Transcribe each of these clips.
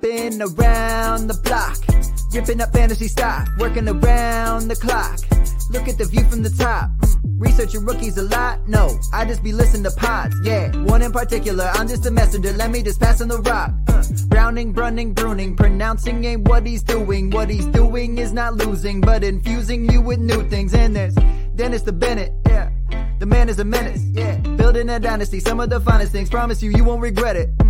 Been around the block, ripping up fantasy stock, working around the clock. Look at the view from the top. Mm, Researching rookies a lot? No, I just be listening to pods. Yeah, one in particular. I'm just a messenger. Let me just pass on the rock. Uh, Browning, brunning, pruning. Pronouncing ain't what he's doing. What he's doing is not losing, but infusing you with new things. And there's Dennis the Bennett. Yeah, the man is a menace. Yeah, building a dynasty. Some of the finest things. Promise you, you won't regret it. Mm.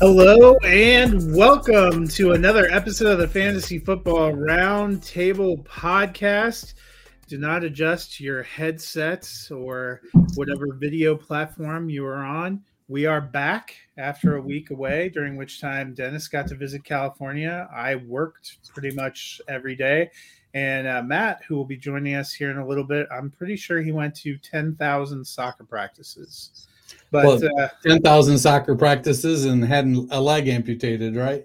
Hello and welcome to another episode of the Fantasy Football Roundtable podcast. Do not adjust your headsets or whatever video platform you are on. We are back after a week away, during which time Dennis got to visit California. I worked pretty much every day. And uh, Matt, who will be joining us here in a little bit, I'm pretty sure he went to 10,000 soccer practices. But Well, uh, 10,000 soccer practices and had a leg amputated, right?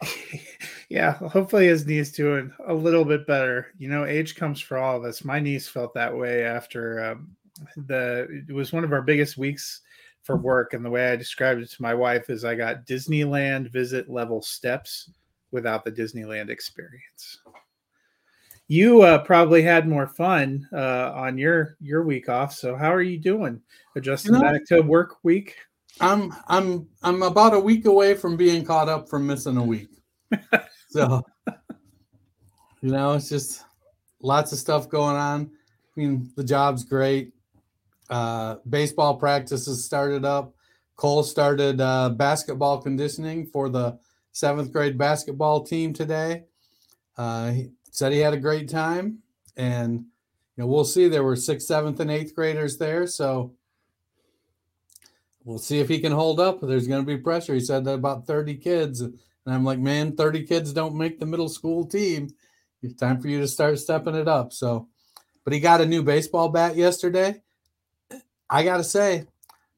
yeah, hopefully his knee's doing a little bit better. You know, age comes for all of us. My knees felt that way after um, the. It was one of our biggest weeks for work, and the way I described it to my wife is I got Disneyland visit level steps without the Disneyland experience. You uh, probably had more fun uh, on your your week off. So how are you doing? Adjusting You know- back to work week. I'm I'm I'm about a week away from being caught up from missing a week. so you know, it's just lots of stuff going on. I mean, the job's great. Uh baseball practices started up. Cole started uh, basketball conditioning for the seventh grade basketball team today. Uh, he said he had a great time, and you know we'll see. There were sixth, seventh, and eighth graders there, so we'll see if he can hold up. There's going to be pressure. He said that about 30 kids, and I'm like, man, 30 kids don't make the middle school team. It's time for you to start stepping it up. So, but he got a new baseball bat yesterday. I got to say,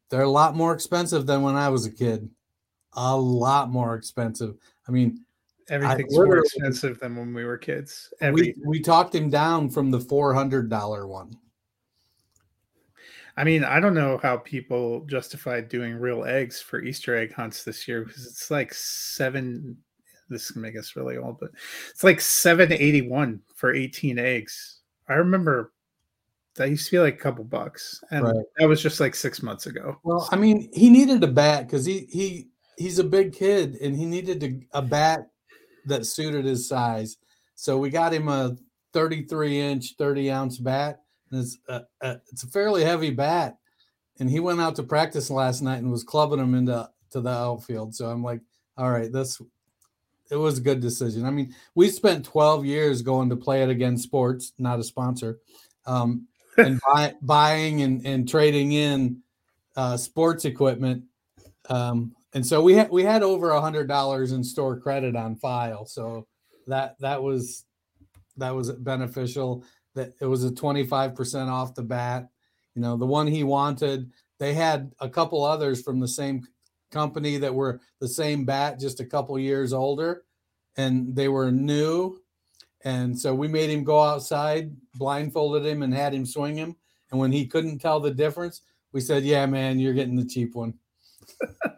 they're a lot more expensive than when I was a kid. A lot more expensive. I mean, Everything's more expensive than when we were kids. Every, we we talked him down from the four hundred dollar one. I mean, I don't know how people justified doing real eggs for Easter egg hunts this year because it's like seven. This can make us really old, but it's like seven eighty one for eighteen eggs. I remember that used to be like a couple bucks, and Right. that was just like six months ago. Well, I mean, he needed a bat because he he he's a big kid and he needed to, a bat that suited his size. So we got him a 33 inch, 30 ounce bat. And it's a, a, it's a fairly heavy bat. And he went out to practice last night and was clubbing him into to the outfield. So I'm like, all right, this it was a good decision. I mean, we spent 12 years going to play it against sports, not a sponsor, um, and buy, buying and, and trading in uh, sports equipment. Um, and so we had we had over a hundred dollars in store credit on file. So that that was that was beneficial. That it was a 25% off the bat. You know, the one he wanted, they had a couple others from the same company that were the same bat, just a couple years older, and they were new. And so we made him go outside, blindfolded him, and had him swing him. And when he couldn't tell the difference, we said, "Yeah, man, you're getting the cheap one."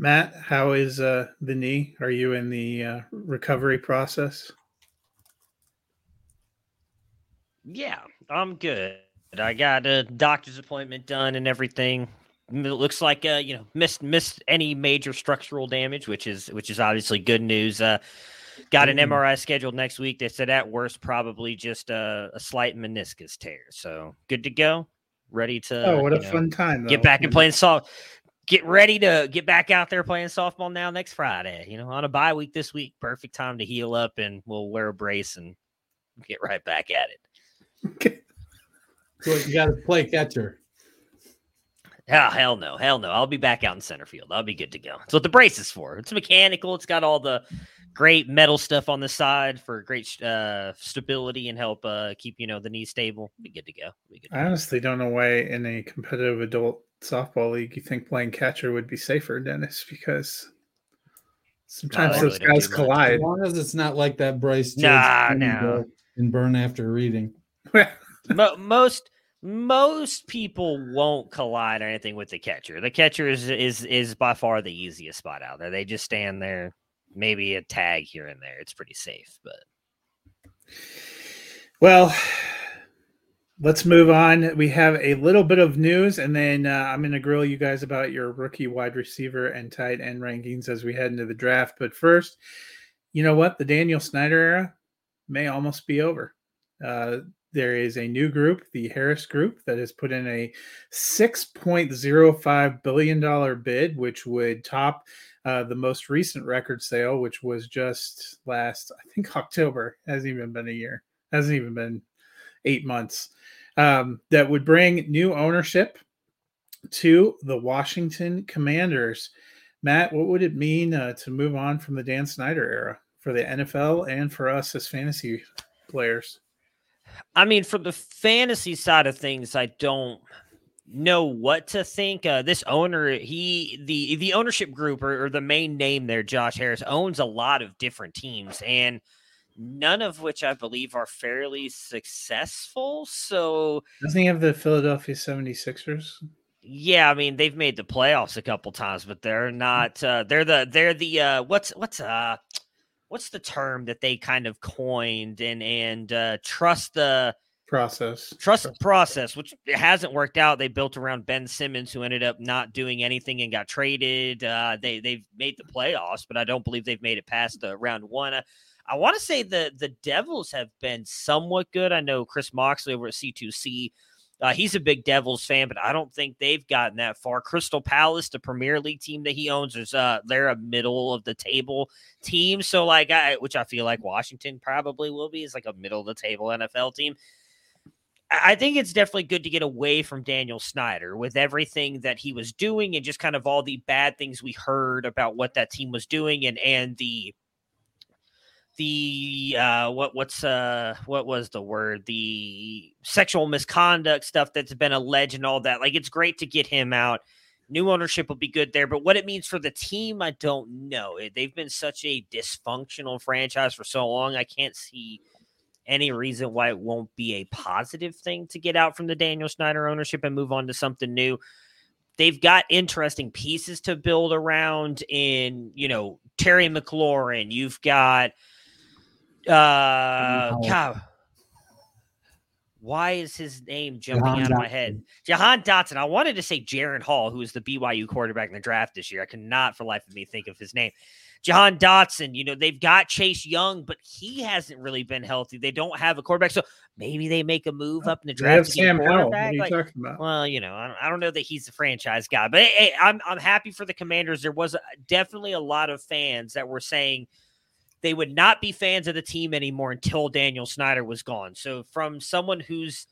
Matt, how is uh, the knee? Are you in the uh, recovery process? Yeah, I'm good. I got a doctor's appointment done and everything. It looks like uh, you know, missed missed any major structural damage, which is which is obviously good news. Uh got an MRI scheduled next week. They said at worst probably just a, a slight meniscus tear. So good to go. Ready to oh, what a know, fun time! get back and playing soft. Get ready to get back out there playing softball now next Friday. You know, on a bye week this week, perfect time to heal up, and we'll wear a brace and get right back at it. So you got to play catcher. Ah, hell no, hell no. I'll be back out in center field. I'll be good to go. That's what the brace is for. It's mechanical. It's got all the great metal stuff on the side for great uh, stability and help uh, keep you know the knee stable. Be good to go. Be good to I go. honestly don't know why in a competitive adult softball league you think playing catcher would be safer, Dennis, because sometimes they those really guys collide. As long as it's not like that Bryce Jones Nah, no. and burn after reading. Mo- most most people won't collide or anything with the catcher. The catcher is is is by far the easiest spot out there. They just stand there, maybe a tag here and there. It's pretty safe, but Well, let's move on. We have a little bit of news, and then uh, I'm going to grill you guys about your rookie wide receiver and tight end rankings as we head into the draft. But first, you know what? The Daniel Snyder era may almost be over. Uh, there is a new group, the Harris Group, that has put in a $6.05 billion bid, which would top uh, the most recent record sale, which was just last, I think, October. Hasn't even been a year hasn't even been eight months um, that would bring new ownership to the washington commanders. Matt what would it mean uh, to move on from the dan snyder era for the nfl and for us as fantasy players? I mean, from the fantasy side of things, I don't know what to think. Uh, this owner, he the the ownership group or, or the main name there, Josh Harris, owns a lot of different teams, and none of which I believe are fairly successful. So doesn't he have the philadelphia 76ers yeah, I mean they've made the playoffs a couple times, but they're not. Uh, they're the they're the uh, what's what's uh what's the term that they kind of coined and and uh, trust the process trust the process, which it hasn't worked out. They built around Ben Simmons, who ended up not doing anything and got traded. Uh, they they've made the playoffs, but I don't believe they've made it past the round one. Uh, I want to say the the Devils have been somewhat good. I know Chris Moxley over at C2C. Uh, he's a big Devils fan, but I don't think they've gotten that far. Crystal Palace, the Premier League team that he owns, is uh, they're a middle of the table team. So, like, I, which I feel like Washington probably will be, is like a middle of the table NFL team. I I think it's definitely good to get away from Daniel Snyder with everything that he was doing and just kind of all the bad things we heard about what that team was doing and and the the uh what what's uh what was the word? The sexual misconduct stuff that's been alleged and all that like it's great to get him out. New ownership will be good there but what it means for the team i don't know. They've been such a dysfunctional franchise for so long i can't see any reason why it won't be a positive thing to get out from the daniel snyder ownership and move on to something new. They've got interesting pieces to build around in you know terry mclaurin. You've got uh Howell. God, why is his name jumping Jahan out of my head? Jahan Dotson. I wanted to say Jaren Hall, who is the BYU quarterback in the draft this year. I cannot for life of me think of his name. Jahan Dotson, you know, they've got Chase Young, but he hasn't really been healthy. They don't have a quarterback. So maybe they make a move up in the they have draft to get a sam howell what are you Like, talking about well, you know, I don't, I don't know that he's the franchise guy, but hey, I'm I'm happy for the Commanders. There was a, definitely a lot of fans that were saying they would not be fans of the team anymore until Daniel Snyder was gone. So from someone who's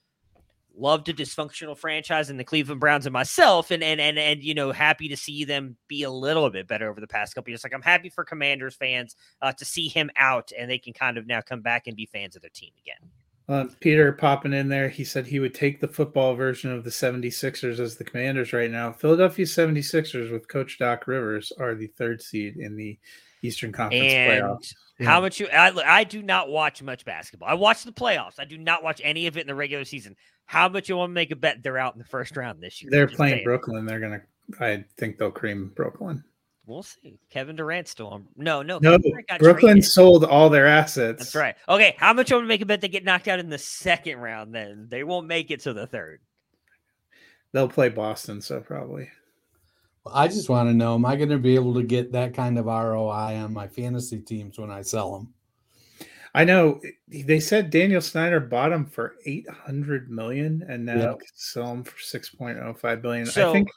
loved a dysfunctional franchise in the Cleveland Browns and myself and and and and you know happy to see them be a little bit better over the past couple years like I'm happy for Commanders fans uh, to see him out and they can kind of now come back and be fans of their team again. Uh, Peter popping in there, he said he would take the football version of the 76ers as the commanders right now. Philadelphia 76ers with Coach Doc Rivers are the third seed in the Eastern Conference And playoffs. how much you I, I do not watch much basketball. I watch the playoffs. I do not watch any of it in the regular season. How much you want to make a bet they're out in the first round this year? They're playing saying. Brooklyn. They're going to, I think they'll cream Brooklyn. We'll see. Kevin Durant's still on. No, no. No, Kevin Durant got Brooklyn traded. sold all their assets. That's right. Okay, how much you want to make a bet they get knocked out in the second round? Then they won't make it to the third. They'll play Boston, so probably. I just want to know: Am I going to be able to get that kind of ROI on my fantasy teams when I sell them? I know they said Daniel Snyder bought him for 800 million and now Yep. can sell him for 6.05 billion. So- I think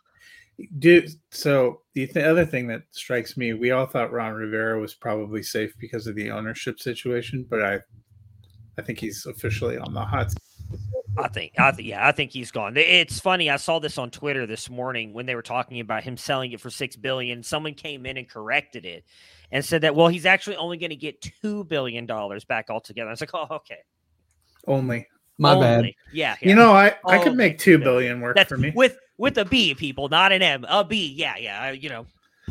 do so the th- other thing that strikes me, we all thought Ron Rivera was probably safe because of the ownership situation, but I I think he's officially on the hot seat. I think, I th- yeah, I think he's gone. It's funny. I saw this on Twitter this morning when they were talking about him selling it for six billion. Someone came in and corrected it and said that well, he's actually only going to get two billion dollars back altogether. I was like, oh, okay, Only. My Only. bad. Yeah, yeah. You know, I, I could make two billion work that's for me. with with a B, people, not an M. A B. Yeah, yeah. I- You know.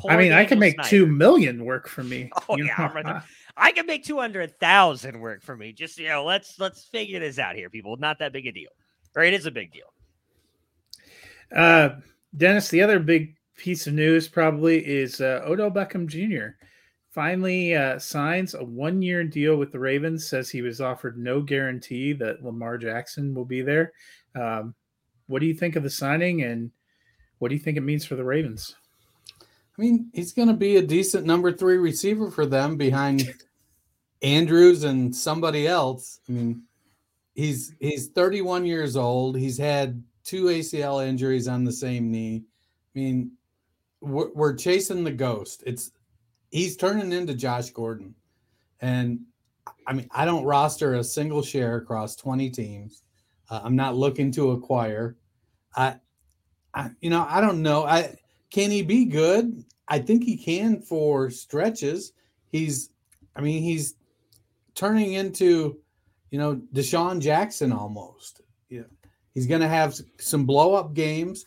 I mean, I could make Snyder. two million work for me. Oh, yeah, know? I'm. I can make two hundred thousand work for me. Just you know, let's let's figure this out here, people. Not that big a deal, or it is a big deal. Uh, Dennis, the other big piece of news probably is uh, Odell Beckham Jr. finally uh, signs a one-year deal with the Ravens. Says he was offered no guarantee that Lamar Jackson will be there. Um, what do you think of the signing, and what do you think it means for the Ravens? I mean, he's going to be a decent number three receiver for them behind Andrews and somebody else. I mean, he's he's 31 years old. He's had two ACL injuries on the same knee. I mean, we're, we're chasing the ghost. It's he's turning into Josh Gordon, and I mean, I don't roster a single share across 20 teams. Uh, I'm not looking to acquire. I, I, you know, I don't know. I can he be good? I think he can for stretches. He's, I mean, he's turning into, you know, DeSean Jackson almost. Yeah, he's going to have some blow up games,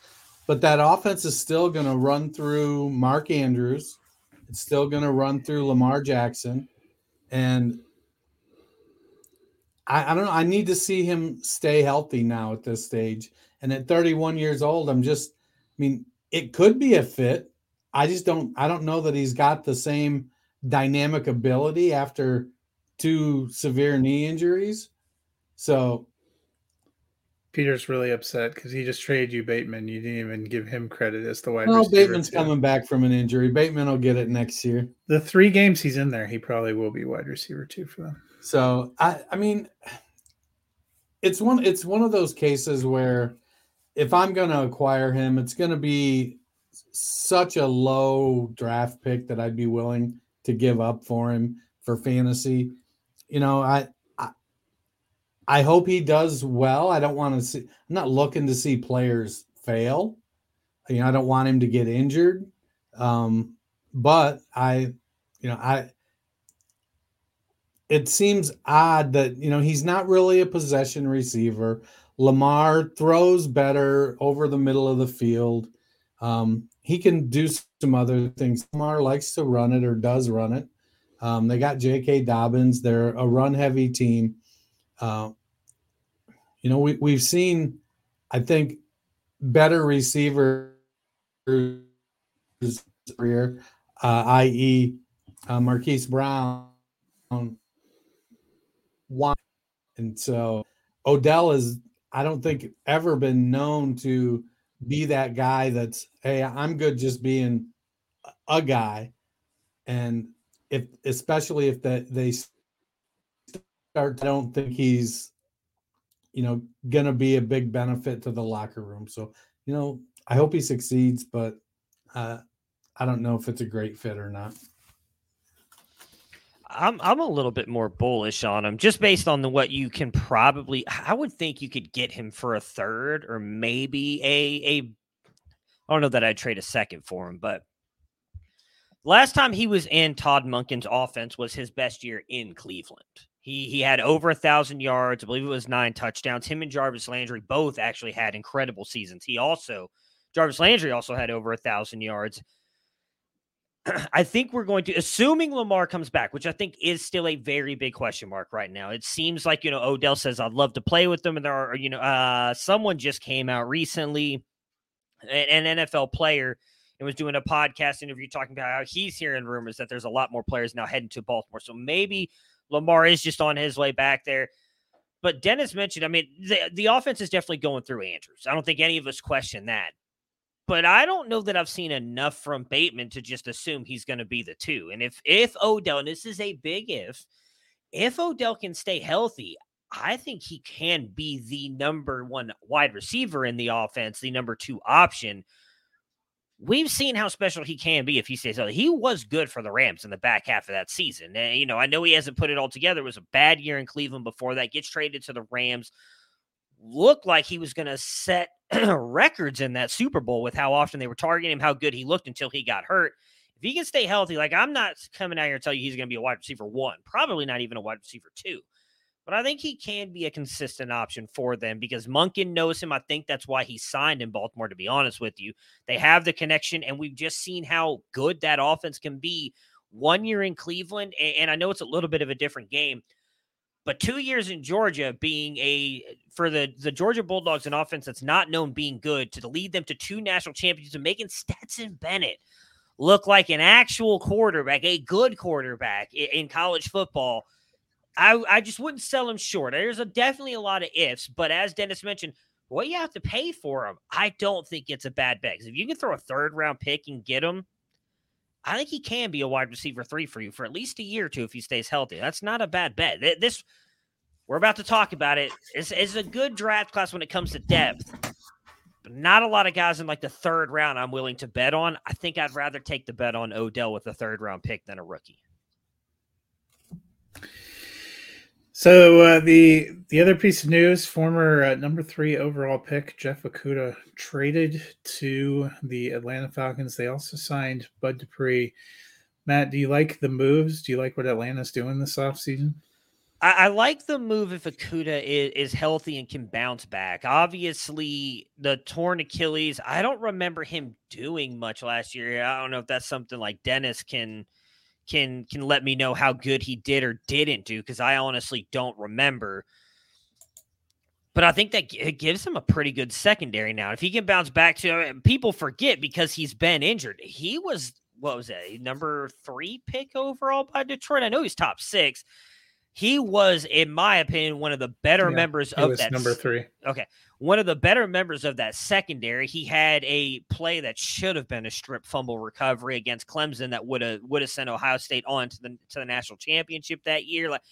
but that offense is still going to run through Mark Andrews. It's still going to run through Lamar Jackson, and I, I don't know. I need to see him stay healthy now at this stage. And at 31 years old, I'm just, I mean, it could be a fit. I just don't, I don't know that he's got the same dynamic ability after two severe knee injuries. So, Peter's really upset because he just traded you Bateman. You didn't even give him credit as the wide well, receiver. Bateman's too. coming back from an injury. Bateman will get it next year. The three games he's in there, he probably will be wide receiver too for them. So I, I mean, it's one, it's one of those cases where if I'm going to acquire him, it's going to be such a low draft pick that I'd be willing to give up for him for fantasy. You know, I, I, I hope he does well. I don't want to see. I'm not looking to see players fail. You know, I don't want him to get injured. Um, but I, you know, I it seems odd that you know he's not really a possession receiver. Lamar throws better over the middle of the field. Um, he can do some other things. Lamar likes to run it or does run it. Um, they got J.K. Dobbins. They're a run-heavy team. Uh, you know, we we've seen, I think, better receivers career, uh, i.e., uh, Marquise Brown. And so Odell is, I don't think, ever been known to be that guy that's, hey, I'm good just being a guy. And if, especially if that they start, I don't think he's, you know, going to be a big benefit to the locker room. So, you know, I hope he succeeds, but uh, I don't know if it's a great fit or not. I'm I'm a little bit more bullish on him just based on the what you can probably I would think you could get him for a third or maybe a a I don't know that I'd trade a second for him, but last time he was in Todd Monken's offense was his best year in Cleveland. He he had over a thousand yards, I believe it was nine touchdowns. Him and Jarvis Landry both actually had incredible seasons. He also Jarvis Landry also had over a thousand yards. I think we're going to, assuming Lamar comes back, which I think is still a very big question mark right now. It seems like, you know, Odell says, I'd love to play with them. And there are, you know, uh, someone just came out recently, an, an NFL player, and was doing a podcast interview talking about how he's hearing rumors that there's a lot more players now heading to Baltimore. So maybe Lamar is just on his way back there. But Dennis mentioned, I mean, the, the offense is definitely going through Andrews. I don't think any of us question that but I don't know that I've seen enough from Bateman to just assume he's going to be the two. And if if Odell, and this is a big if, if Odell can stay healthy, I think he can be the number one wide receiver in the offense, the number two option. We've seen how special he can be if he stays healthy. He was good for the Rams in the back half of that season. And, you know, I know he hasn't put it all together. It was a bad year in Cleveland before that. Gets traded to the Rams looked like he was going to set records in that Super Bowl with how often they were targeting him, how good he looked until he got hurt. If he can stay healthy, like I'm not coming out here and tell you he's going to be a wide receiver one, probably not even a wide receiver two. But I think he can be a consistent option for them because Monken knows him. I think that's why he signed in Baltimore, to be honest with you. They have the connection, and we've just seen how good that offense can be one year in Cleveland. And I know it's a little bit of a different game, but two years in Georgia being a for the the Georgia Bulldogs an offense that's not known being good to lead them to two national championships and making Stetson Bennett look like an actual quarterback, a good quarterback in college football. I I just wouldn't sell him short. There's a definitely a lot of ifs, but as Dennis mentioned, what you have to pay for him, I don't think it's a bad bet. If you can throw a third round pick and get him, I think he can be a wide receiver three for you for at least a year or two if he stays healthy. That's not a bad bet. This we're about to talk about it. It's, it's a good draft class when it comes to depth, but not a lot of guys in like the third round I'm willing to bet on. I think I'd rather take the bet on Odell with a third round pick than a rookie. So uh, the the other piece of news: former uh, number three overall pick Jeff Okudah traded to the Atlanta Falcons. They also signed Bud Dupree. Matt, do you like the moves? Do you like what Atlanta's doing this offseason? I, I like the move if Okudah is, is healthy and can bounce back. Obviously, the torn Achilles. I don't remember him doing much last year. I don't know if that's something like Dennis can can can let me know how good he did or didn't do because I honestly don't remember. But I think that it gives him a pretty good secondary now. If he can bounce back to uh, people forget because he's been injured. He was what was that number three pick overall by Detroit? I know he's top six. He was, in my opinion, one of the better yeah, members of that number three. Okay, one of the better members of that secondary. He had a play that should have been a strip fumble recovery against Clemson that would have would have sent Ohio State on to the to the national championship that year. Like,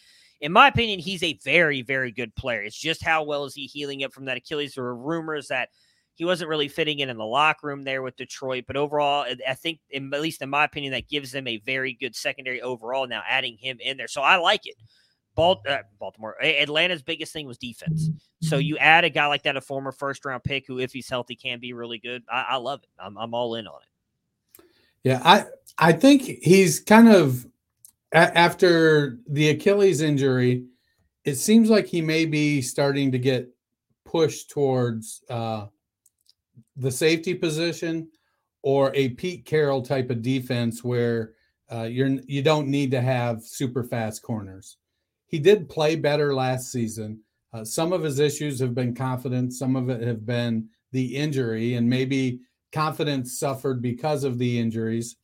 in my opinion, he's a very very good player. It's just how well is he healing up from that Achilles? There were rumors that he wasn't really fitting in in the locker room there with Detroit, but overall, I think, in, at least in my opinion, that gives them a very good secondary overall. Now adding him in there, so I like it. Uh, Baltimore, Atlanta's biggest thing was defense. So you add a guy like that, a former first round pick, who, if he's healthy, can be really good. I, I love it. I'm, I'm all in on it. Yeah, I I think he's kind of a- after the Achilles injury. It seems like he may be starting to get pushed towards uh, the safety position or a Pete Carroll type of defense where uh, you're you don't need to have super fast corners he did play better last season. Uh, some of his issues have been confidence, some of it have been the injury, and maybe confidence suffered because of the injuries.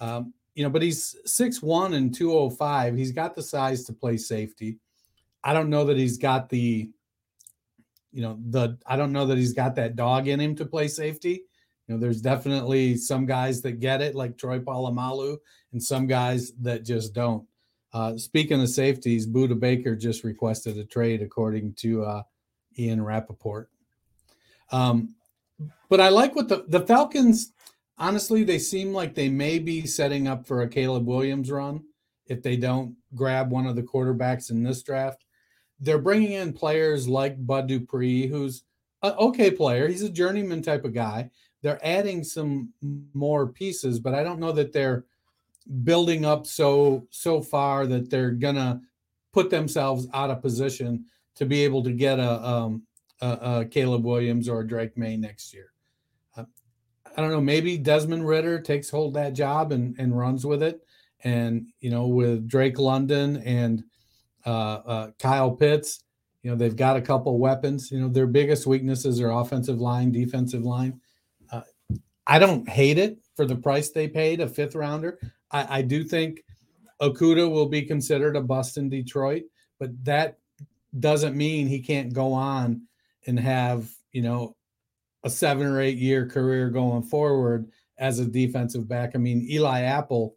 Um, you know, but he's 6'1 and 205. He's got the size to play safety. I don't know that he's got the, you know, the, I don't know that he's got that dog in him to play safety. You know, there's definitely some guys that get it, like Troy Polamalu, and some guys that just don't. Uh, speaking of safeties, Budda Baker just requested a trade, according to uh, Ian Rapoport. Um, but I like what the, the Falcons, honestly, they seem like they may be setting up for a Caleb Williams run if they don't grab one of the quarterbacks in this draft. They're bringing in players like Bud Dupree, who's an okay player. He's a journeyman type of guy. They're adding some more pieces, but I don't know that they're building up so so far that they're gonna put themselves out of position to be able to get a, um, a, a Caleb Williams or Drake Maye next year. Uh, I don't know. Maybe Desmond Ridder takes hold that job and and runs with it. And you know, with Drake London and uh, uh, Kyle Pitts, you know, they've got a couple weapons. You know, their biggest weaknesses are offensive line, defensive line. Uh, I don't hate it for the price they paid, a fifth rounder. I, I do think Okudah will be considered a bust in Detroit, but that doesn't mean he can't go on and have, you know, a seven or eight year career going forward as a defensive back. I mean, Eli Apple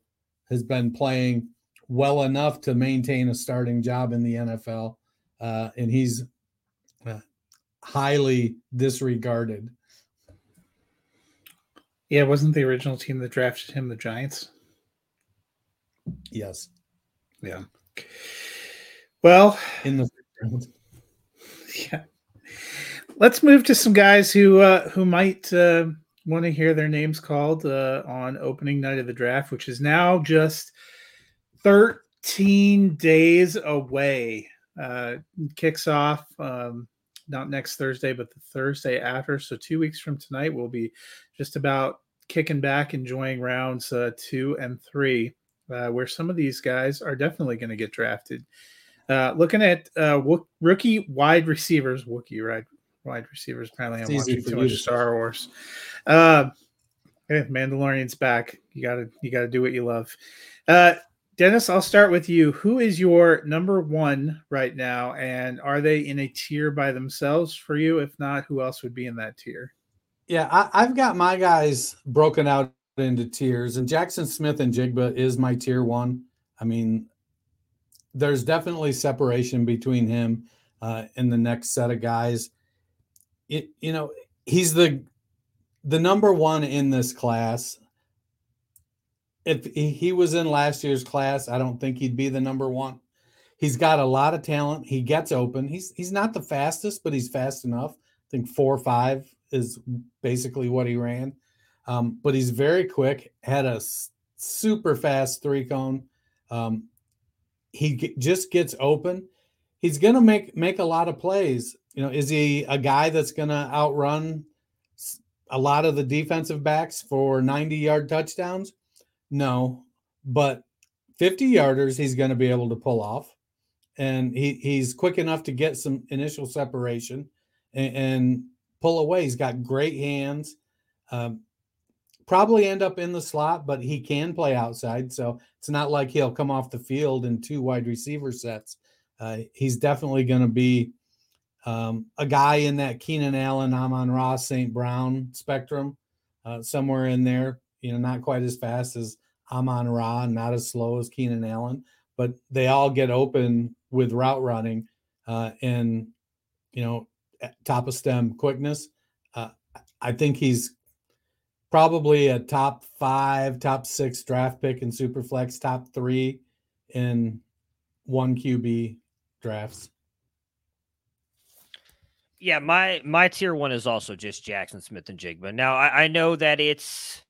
has been playing well enough to maintain a starting job in the NFL, uh, and he's uh, highly disregarded. Yeah, wasn't the original team that drafted him the Giants? Yes. Yeah. Well, in the yeah. Let's move to some guys who uh, who might uh, want to hear their names called uh, on opening night of the draft, which is now just 13 days away. Uh, kicks off um, not next Thursday, but the Thursday after. So two weeks from tonight, we'll be just about kicking back, enjoying rounds uh, two and three, uh, where some of these guys are definitely going to get drafted. Uh, looking at uh, rookie wide receivers, Wookie right wide receivers. Apparently, I'm watching too much Star Wars. Uh, Mandalorian's back. You gotta you gotta do what you love. Uh, Dennis, I'll start with you. Who is your number one right now, and are they in a tier by themselves for you? If not, who else would be in that tier? Yeah, I, have got my guys broken out into tiers, and Jackson Smith-Njigba is my tier one. I mean, there's definitely separation between him uh, and the next set of guys. It, you know, he's the the number one in this class. If he was in last year's class, I don't think he'd be the number one. He's got a lot of talent. He gets open. He's he's not the fastest, but he's fast enough. I think four or five is basically what he ran. Um, but he's very quick. Had a super fast three cone. Um, he just gets open. He's going to make make a lot of plays. You know, is he a guy that's going to outrun a lot of the defensive backs for 90 yard touchdowns? No, but 50 yarders he's going to be able to pull off. And he, he's quick enough to get some initial separation and, and pull away. He's got great hands. Um, probably end up in the slot, but he can play outside. So it's not like he'll come off the field in two wide receiver sets. Uh, he's definitely going to be um, a guy in that Keenan Allen, Amon-Ra St. Brown spectrum, uh, somewhere in there. You know, not quite as fast as Amon-Ra, not as slow as Keenan Allen, but they all get open with route running uh, and, you know, top of stem quickness. Uh, I think he's probably a top five, top six draft pick in Superflex, top three in one QB drafts. Yeah, my my tier one is also just Jackson Smith-Njigba. Now I, I know that it's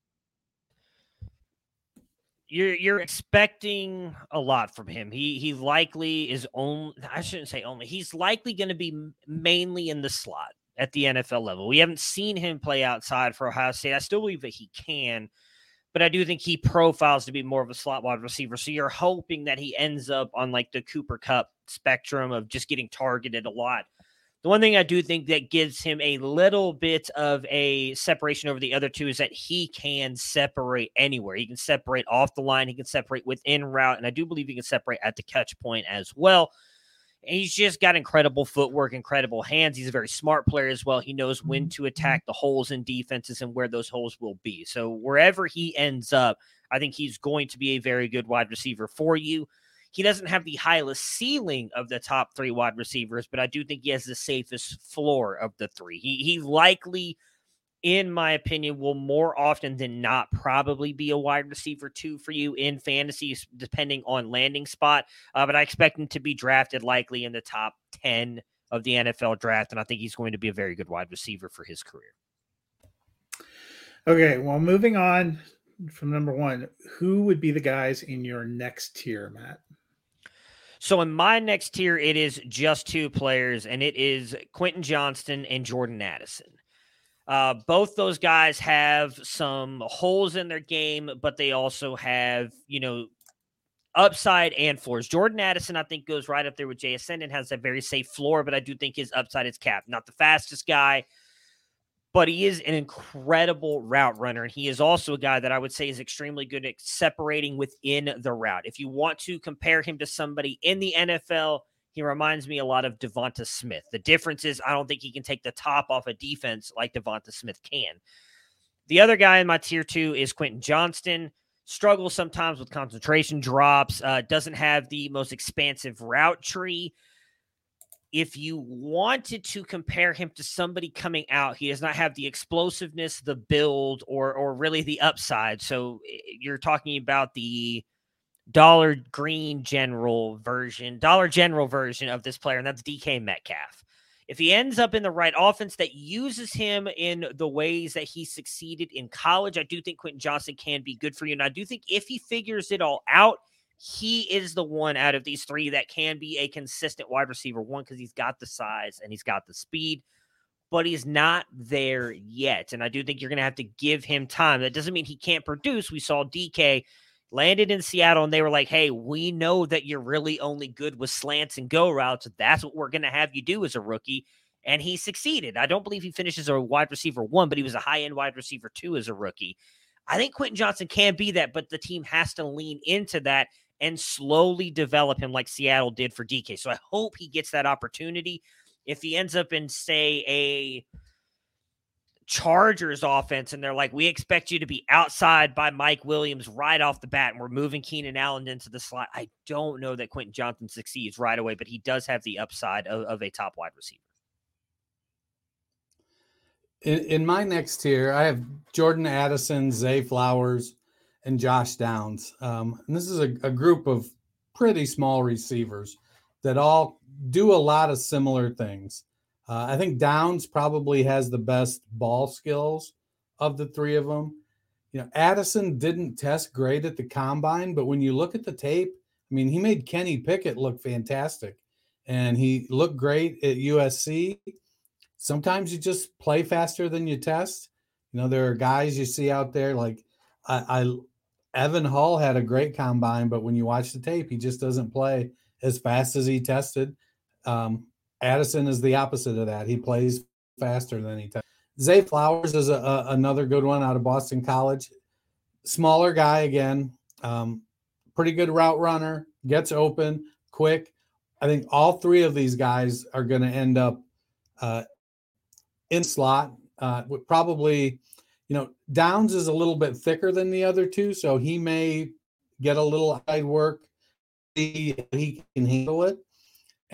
you're you're expecting a lot from him. He he likely is only I shouldn't say only. He's likely going to be mainly in the slot at the NFL level. We haven't seen him play outside for Ohio State. I still believe that he can, but I do think he profiles to be more of a slot wide receiver. So you're hoping that he ends up on like the Cooper Kupp spectrum of just getting targeted a lot. The one thing I do think that gives him a little bit of a separation over the other two is that he can separate anywhere. He can separate off the line, he can separate within route, and I do believe he can separate at the catch point as well. And he's just got incredible footwork, incredible hands. He's a very smart player as well. He knows when mm-hmm. to attack the holes in defenses and where those holes will be. So wherever he ends up, I think he's going to be a very good wide receiver for you. He doesn't have the highest ceiling of the top three wide receivers, but I do think he has the safest floor of the three. He he likely, in my opinion, will more often than not probably be a wide receiver two for you in fantasy, depending on landing spot. Uh, but I expect him to be drafted likely in the top ten of the NFL draft, and I think he's going to be a very good wide receiver for his career. Okay, well, moving on from number one, who would be the guys in your next tier, Matt? So in my next tier, it is just two players, and it is Quentin Johnston and Jordan Addison. Uh, both those guys have some holes in their game, but they also have, you know, upside and floors. Jordan Addison, I think, goes right up there with JSN and has a very safe floor, but I do think his upside is capped. Not the fastest guy, but he is an incredible route runner. And he is also a guy that I would say is extremely good at separating within the route. If you want to compare him to somebody in the NFL, he reminds me a lot of Devonta Smith. The difference is I don't think he can take the top off a defense like Devonta Smith can. The other guy in my tier two is Quentin Johnston. Struggles sometimes with concentration drops, uh, doesn't have the most expansive route tree if you wanted to compare him to somebody coming out, he does not have the explosiveness, the build, or or really the upside. So eh, you're talking about the Dollar Green General version, Dollar General version of this player, and that's DK Metcalf. if he ends up in the right offense that uses him in the ways that he succeeded in college, I do think Quentin Johnston can be good for you. And I do think if he figures it all out, he is the one out of these three that can be a consistent wide receiver one because he's got the size and he's got the speed, but he's not there yet. And I do think you're going to have to give him time. That doesn't mean he can't produce. We saw DK landed in Seattle and they were like, hey, we know that you're really only good with slants and go routes. That's what we're going to have you do as a rookie. And he succeeded. I don't believe he finishes a wide receiver one, but he was a high end wide receiver two as a rookie. I think Quentin Johnston can be that, but the team has to lean into that and slowly develop him like Seattle did for DK. So I hope he gets that opportunity. If he ends up in, say, a Chargers offense, and they're like, we expect you to be outside by Mike Williams right off the bat, and we're moving Keenan Allen into the slot. I don't know that Quentin Johnston succeeds right away, but he does have the upside of, of a top wide receiver. In, in, my next tier, I have Jordan Addison, Zay Flowers, and Josh Downs. Um, and this is a, a group of pretty small receivers that all do a lot of similar things. Uh, I think Downs probably has the best ball skills of the three of them. You know, Addison didn't test great at the combine, but when you look at the tape, I mean, he made Kenny Pickett look fantastic and he looked great at USC. Sometimes you just play faster than you test. You know, there are guys you see out there like I, I Evan Hall had a great combine, but when you watch the tape, he just doesn't play as fast as he tested. Um, Addison is the opposite of that. He plays faster than he. T- Zay Flowers is a, a, another good one out of Boston College. Smaller guy again, um, pretty good route runner, gets open quick. I think all three of these guys are going to end up uh, in slot. Uh, probably, you know, Downs is a little bit thicker than the other two, so he may get a little side work. He, he can handle it.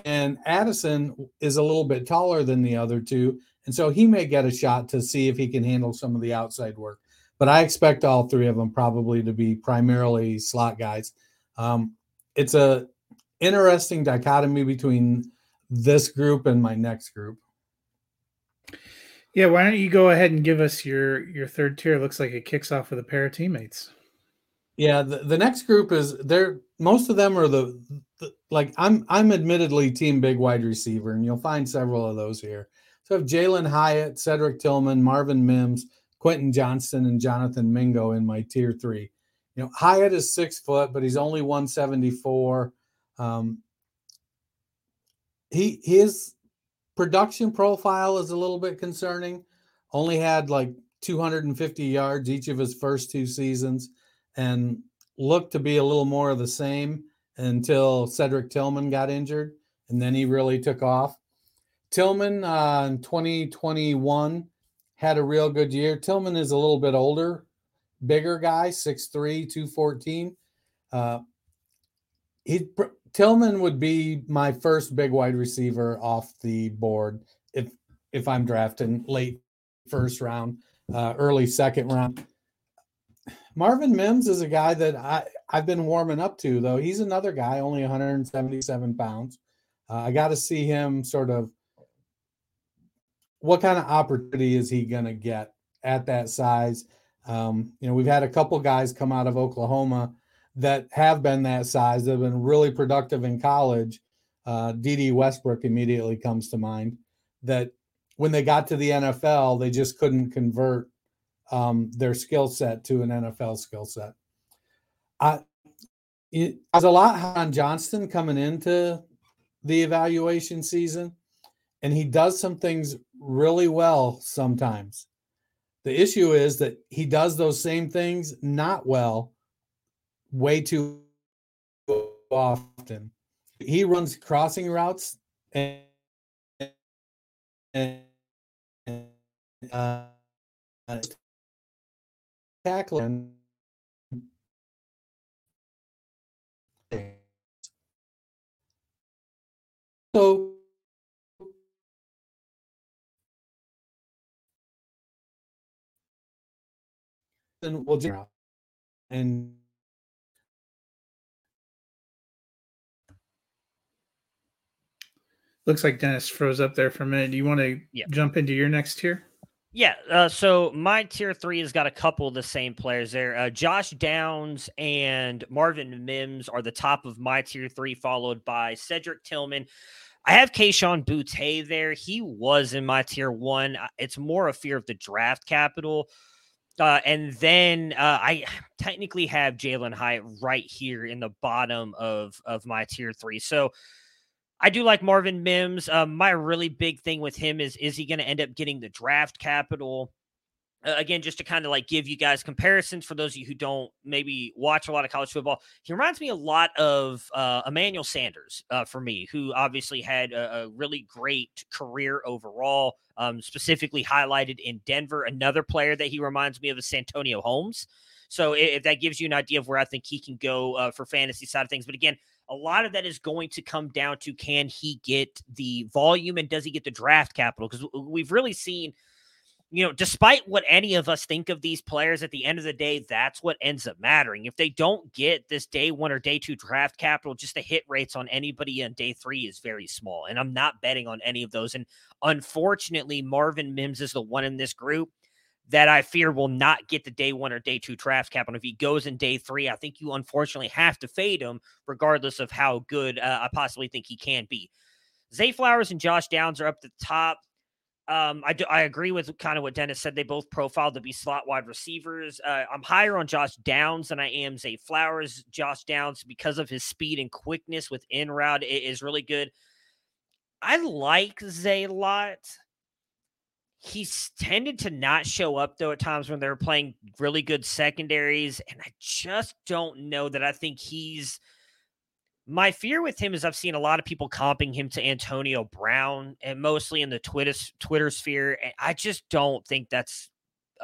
And Addison is a little bit taller than the other two. And so he may get a shot to see if he can handle some of the outside work. But I expect all three of them probably to be primarily slot guys. Um, it's a interesting dichotomy between this group and my next group. Yeah, why don't you go ahead and give us your your third tier? It looks like it kicks off with a pair of teammates. Yeah, the, the next group is they're most of them are the, the, like I'm I'm admittedly team big wide receiver, and you'll find several of those here. So have Jalin Hyatt, Cedric Tillman, Marvin Mims, Quentin Johnston, and Jonathan Mingo in my tier three. You know, Hyatt is six foot, but he's only 174. Um, he his production profile is a little bit concerning. Only had like 250 yards each of his first two seasons and looked to be a little more of the same until Cedric Tillman got injured, and then he really took off. Tillman uh, in 2021 had a real good year. Tillman is a little bit older, bigger guy, 6'3, 214. Uh, he Tillman would be my first big wide receiver off the board if if I'm drafting late first round, uh, early second round. Marvin Mims is a guy that I, I've been warming up to, though. He's another guy, only 177 pounds. Uh, I got to see him sort of what kind of opportunity is he going to get at that size? Um, you know, we've had a couple guys come out of Oklahoma that have been that size that have been really productive in college. Uh, Dede Westbrook immediately comes to mind that when they got to the NFL, they just couldn't convert um, their skill set to an NFL skill set. I, was a lot on Johnston coming into the evaluation season, and he does some things really well sometimes. The issue is that he does those same things not well way too often. He runs crossing routes and, and uh, tackling so then we'll and Looks like Dennis froze up there for a minute. Do you want to Yeah. jump into your next tier? Yeah, uh, so my tier three has got a couple of the same players there. Uh, Josh Downs and Marvin Mims are the top of my tier three, followed by Cedric Tillman. I have Kayshon Boutte there. He was in my tier one. It's more a fear of the draft capital. Uh, and then uh, I technically have Jalin Hyatt right here in the bottom of of my tier three. So I do like Marvin Mims. Um, my really big thing with him is is he going to end up getting the draft capital? Uh, again, just to kind of like give you guys comparisons for those of you who don't maybe watch a lot of college football, he reminds me a lot of uh, Emmanuel Sanders uh, for me, who obviously had a, a really great career overall, um, specifically highlighted in Denver. Another player that he reminds me of is Santonio Holmes. So if that gives you an idea of where I think he can go uh, for fantasy side of things, but again, a lot of that is going to come down to can he get the volume and does he get the draft capital? Because we've really seen, you know, despite what any of us think of these players, at the end of the day, that's what ends up mattering. If they don't get this day one or day two draft capital, just the hit rates on anybody on day three is very small. And I'm not betting on any of those. And unfortunately, Marvin Mims is the one in this group that I fear will not get the day one or day two draft capital. If he goes in day three, I think you unfortunately have to fade him, regardless of how good uh, I possibly think he can be. Zay Flowers and Josh Downs are up the top. Um, I do, I agree with kind of what Dennis said. They both profiled to be slot wide receivers. Uh, I'm higher on Josh Downs than I am Zay Flowers. Josh Downs, because of his speed and quickness with in route, is really good. I like Zay a lot he's tended to not show up though at times when they're playing really good secondaries and i just don't know that i think he's my fear with him is i've seen a lot of people comping him to antonio brown and mostly in the twitter twitter sphere and i just don't think that's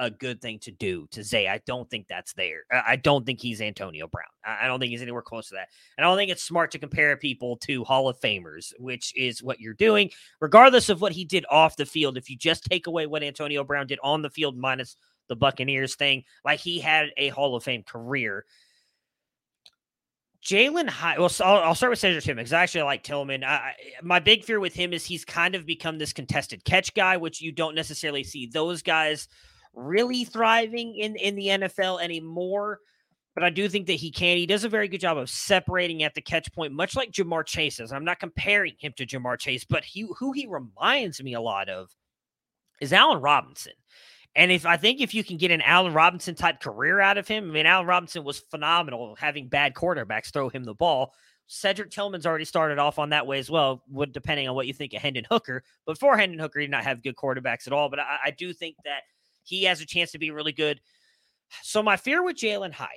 a good thing to do to Zay. I don't think that's there. I don't think he's Antonio Brown. I don't think he's anywhere close to that. And I don't think it's smart to compare people to Hall of Famers, which is what you're doing regardless of what he did off the field, if you just take away what Antonio Brown did on the field minus the Buccaneers thing, like he had a Hall of Fame career. Jalen. Well, so I'll, I'll start with Cedric Tillman because I actually like Tillman. I, I- my big fear with him is he's kind of become this contested catch guy, which you don't necessarily see those guys really thriving in in the NFL anymore. But I do think that he can. He does a very good job of separating at the catch point, much like Ja'Marr Chase does. I'm not comparing him to Ja'Marr Chase, but he who he reminds me a lot of is Allen Robinson. And if I think if you can get an Allen Robinson type career out of him, I mean, Allen Robinson was phenomenal having bad quarterbacks throw him the ball. Cedric Tillman's already started off on that way as well, would depending on what you think of Hendon Hooker. But for Hendon Hooker, he did not have good quarterbacks at all. But I, I do think that he has a chance to be really good. So my fear with Jalin Hyatt,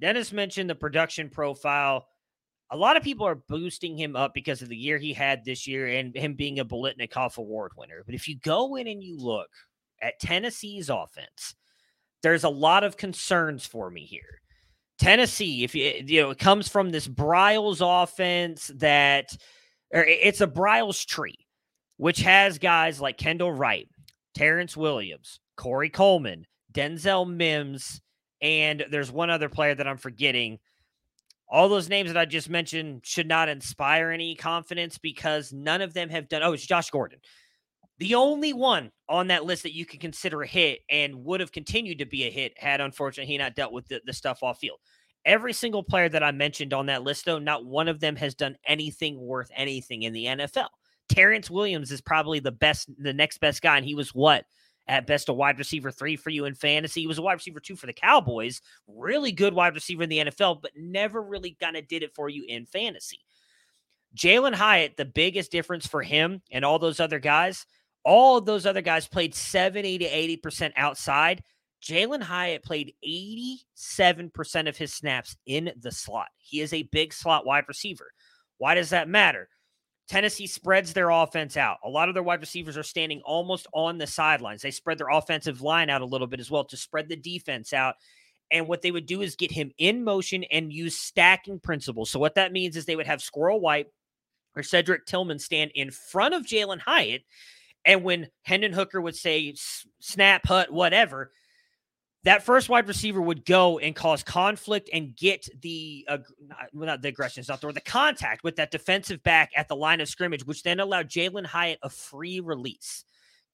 Dennis mentioned the production profile. A lot of people are boosting him up because of the year he had this year and him being a Biletnikoff Award winner. But if you go in and you look at Tennessee's offense, there's a lot of concerns for me here. Tennessee, if you you know, it comes from this Briles offense that or it's a Briles tree, which has guys like Kendall Wright, Terrance Williams, Corey Coleman, Denzel Mims, and there's one other player that I'm forgetting. All those names that I just mentioned should not inspire any confidence because none of them have done. Oh, it's Josh Gordon. The only one on that list that you can consider a hit and would have continued to be a hit had unfortunately he not dealt with the, the stuff off field. Every single player that I mentioned on that list, though, not one of them has done anything worth anything in the NFL. Terrance Williams is probably the best, the next best guy, and he was what at best a wide receiver three for you in fantasy. He was a wide receiver two for the Cowboys, really good wide receiver in the NFL, but never really kind of did it for you in fantasy. Jalin Hyatt, the biggest difference for him and all those other guys, all of those other guys played 70 to 80% outside. Jalin Hyatt played 87% of his snaps in the slot. He is a big slot wide receiver. Why does that matter? Tennessee spreads their offense out. A lot of their wide receivers are standing almost on the sidelines. They spread their offensive line out a little bit as well to spread the defense out. And what they would do is get him in motion and use stacking principles. So, what that means is they would have Squirrel White or Cedric Tillman stand in front of Jalin Hyatt. And when Hendon Hooker would say snap, hut, whatever, that first wide receiver would go and cause conflict and get the uh, not, not the aggression is not the word, the contact with that defensive back at the line of scrimmage, which then allowed Jalin Hyatt a free release.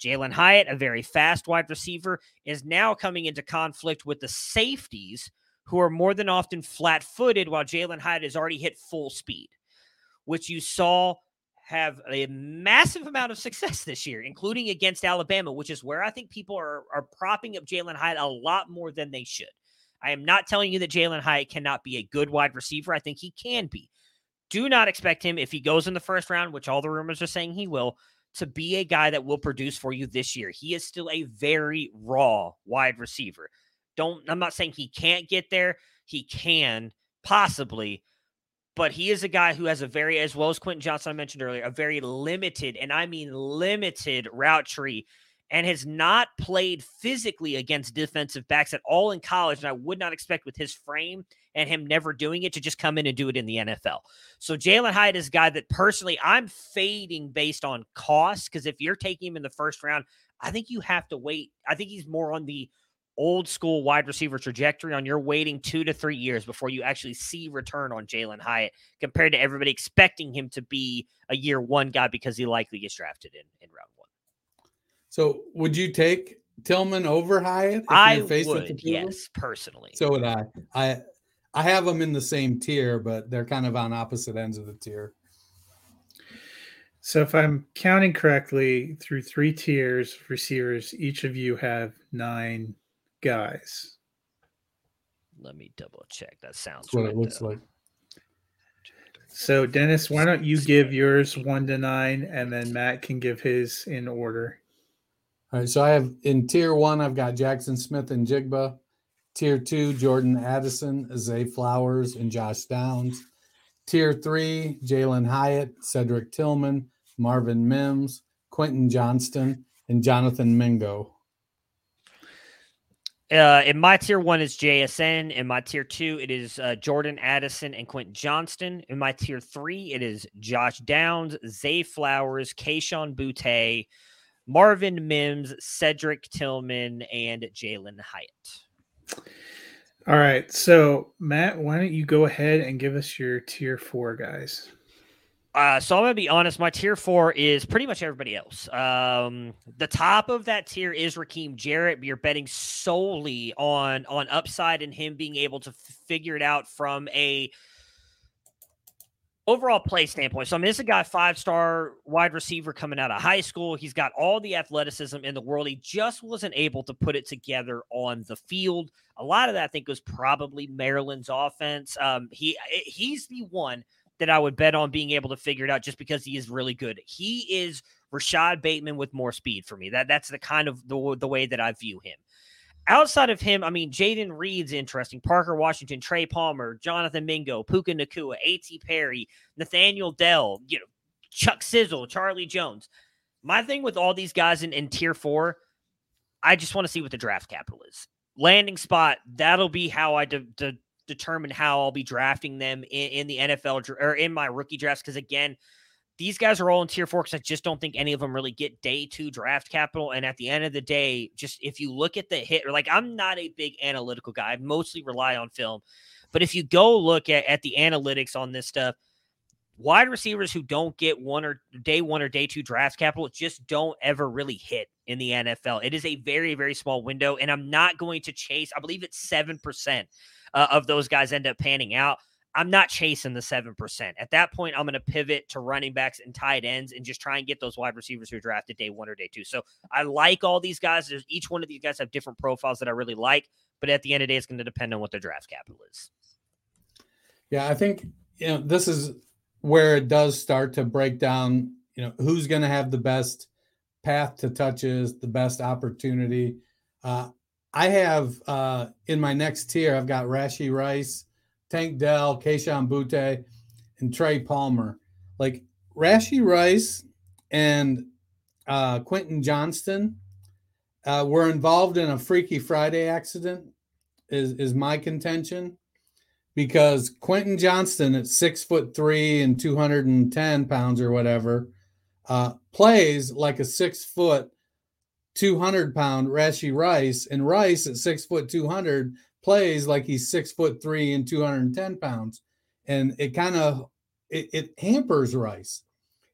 Jalin Hyatt, a very fast wide receiver, is now coming into conflict with the safeties who are more than often flat footed while Jalin Hyatt has already hit full speed, which you saw have a massive amount of success this year, including against Alabama, which is where I think people are, are propping up Jalin Hyatt a lot more than they should. I am not telling you that Jalin Hyatt cannot be a good wide receiver. I think he can be. Do not expect him, if he goes in the first round, which all the rumors are saying he will, to be a guy that will produce for you this year. He is still a very raw wide receiver. Don't I'm not saying he can't get there. He can possibly, but he is a guy who has a very, as well as Quentin Johnston, I mentioned earlier, a very limited, and I mean limited route tree, and has not played physically against defensive backs at all in college. And I would not expect with his frame and him never doing it to just come in and do it in the NFL. So Jalin Hyatt is a guy that personally I'm fading based on cost because if you're taking him in the first round, I think you have to wait. I think he's more on the old school wide receiver trajectory on you're waiting two to three years before you actually see return on Jalin Hyatt compared to everybody expecting him to be a year one guy because he likely gets drafted in, in round one. So would you take Tillman over Hyatt? I would, yes, personally. So would I. I I have them in the same tier, but they're kind of on opposite ends of the tier. So if I'm counting correctly, through three tiers of receivers, each of you have nine guys. Let me double check. That sounds That's what right, it looks though. like. So Dennis, why don't you give yours one to nine, and then Matt can give his in order. All right. So I have in tier one, I've got Jackson Smith and Jigba. Tier two, Jordan Addison, Zay Flowers, and Josh Downs. Tier three, Jalin Hyatt, Cedric Tillman, Marvin Mims, Quentin Johnston, and Jonathan Mingo. Uh, in my tier one is JSN. In my tier two, it is uh, Jordan Addison and Quentin Johnston. In my tier three, it is Josh Downs, Zay Flowers, Kayshon Boutte, Marvin Mims, Cedric Tillman, and Jalin Hyatt. All right. So, Matt, why don't you go ahead and give us your tier four guys? Uh, so I'm gonna be honest. My tier four is pretty much everybody else. Um, the top of that tier is Rakim Jarrett. You're betting solely on on upside and him being able to f- figure it out from a overall play standpoint. So I mean, this is a guy five star wide receiver coming out of high school. He's got all the athleticism in the world. He just wasn't able to put it together on the field. A lot of that I think was probably Maryland's offense. Um, he he's the one that I would bet on being able to figure it out just because he is really good. He is Rashod Bateman with more speed for me. That that's the kind of the, the way that I view him. Outside of him, I mean, Jayden Reed's interesting. Parker Washington, Trey Palmer, Jonathan Mingo, Puka Nacua, A.T. Perry, Nathaniel Dell, you know, Chuck Sizzle, Charlie Jones. My thing with all these guys in, in tier four, I just want to see what the draft capital is. Landing spot, that'll be how I de- de- determine how I'll be drafting them in, in the NFL or in my rookie drafts. Because again, these guys are all in tier four because I just don't think any of them really get day two draft capital. And at the end of the day, just if you look at the hit, or like I'm not a big analytical guy, I mostly rely on film. But if you go look at, at the analytics on this stuff, wide receivers who don't get one or day one or day two draft capital just don't ever really hit in the NFL. It is a very, very small window. And I'm not going to chase, I believe it's 7% uh, of those guys end up panning out. I'm not chasing the 7%. At that point, I'm going to pivot to running backs and tight ends and just try and get those wide receivers who are drafted day one or day two. So I like all these guys. There's, each one of these guys have different profiles that I really like. But at the end of the day, it's going to depend on what their draft capital is. Yeah, I think you know this is where it does start to break down. You know who's going to have the best path to touches, the best opportunity. Uh, I have uh, in my next tier, I've got Rashee Rice, Tank Dell, Kayshon Boutte, and Trey Palmer. Like Rashee Rice and uh, Quentin Johnston uh, were involved in a Freaky Friday accident, is, is my contention. Because Quentin Johnston at six foot three and 210 pounds or whatever uh, plays like a six foot 200 pound Rashee Rice, and Rice at six foot 200 plays like he's six foot three and 210 pounds. And it kind of it, it hampers Rice.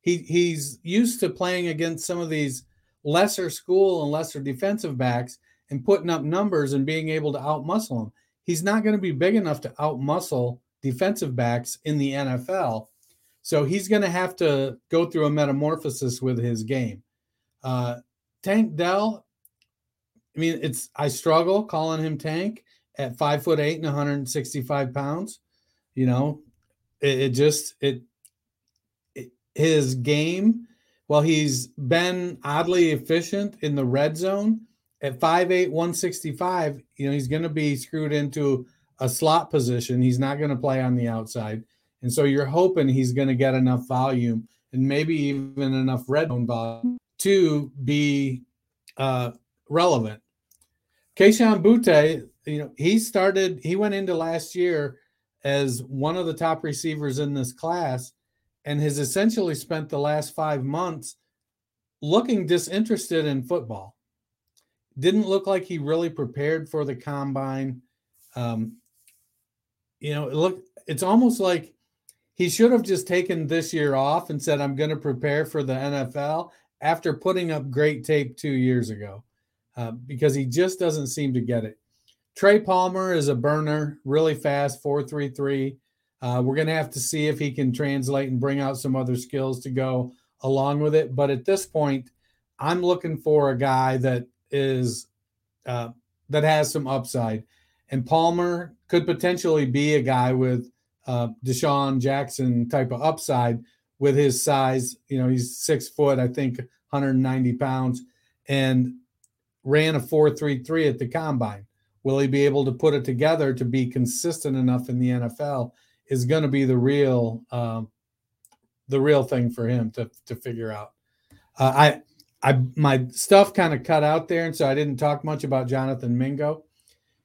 He he's used to playing against some of these lesser school and lesser defensive backs and putting up numbers and being able to outmuscle them. He's not going to be big enough to outmuscle defensive backs in the NFL. So he's going to have to go through a metamorphosis with his game. Uh, Tank Dell, I mean, it's I struggle calling him Tank at five foot eight and 165 pounds. You know, it, it just it, it his game. Well, he's been oddly efficient in the red zone at 5'8, 165. You know, he's going to be screwed into a slot position. He's not going to play on the outside. And so you're hoping he's going to get enough volume and maybe even enough red zone volume to be uh, relevant. Kayshon Boutte, you know, he started, he went into last year as one of the top receivers in this class and has essentially spent the last five months looking disinterested in football. Didn't look like he really prepared for the combine. Um, you know, it look, it's almost like he should have just taken this year off and said, I'm going to prepare for the NFL after putting up great tape two years ago uh, because he just doesn't seem to get it. Trey Palmer is a burner, really fast, 433. Uh, we're going to have to see if he can translate and bring out some other skills to go along with it. But at this point, I'm looking for a guy that is uh, that has some upside. And Palmer could potentially be a guy with uh, DeSean Jackson type of upside with his size. You know, he's six foot, I think 190 pounds, and ran a 4.33 at the combine. Will he be able to put it together to be consistent enough in the NFL? Is going to be the real, um, the real thing for him to to figure out. Uh, I, I my stuff kind of cut out there, and so I didn't talk much about Jonathan Mingo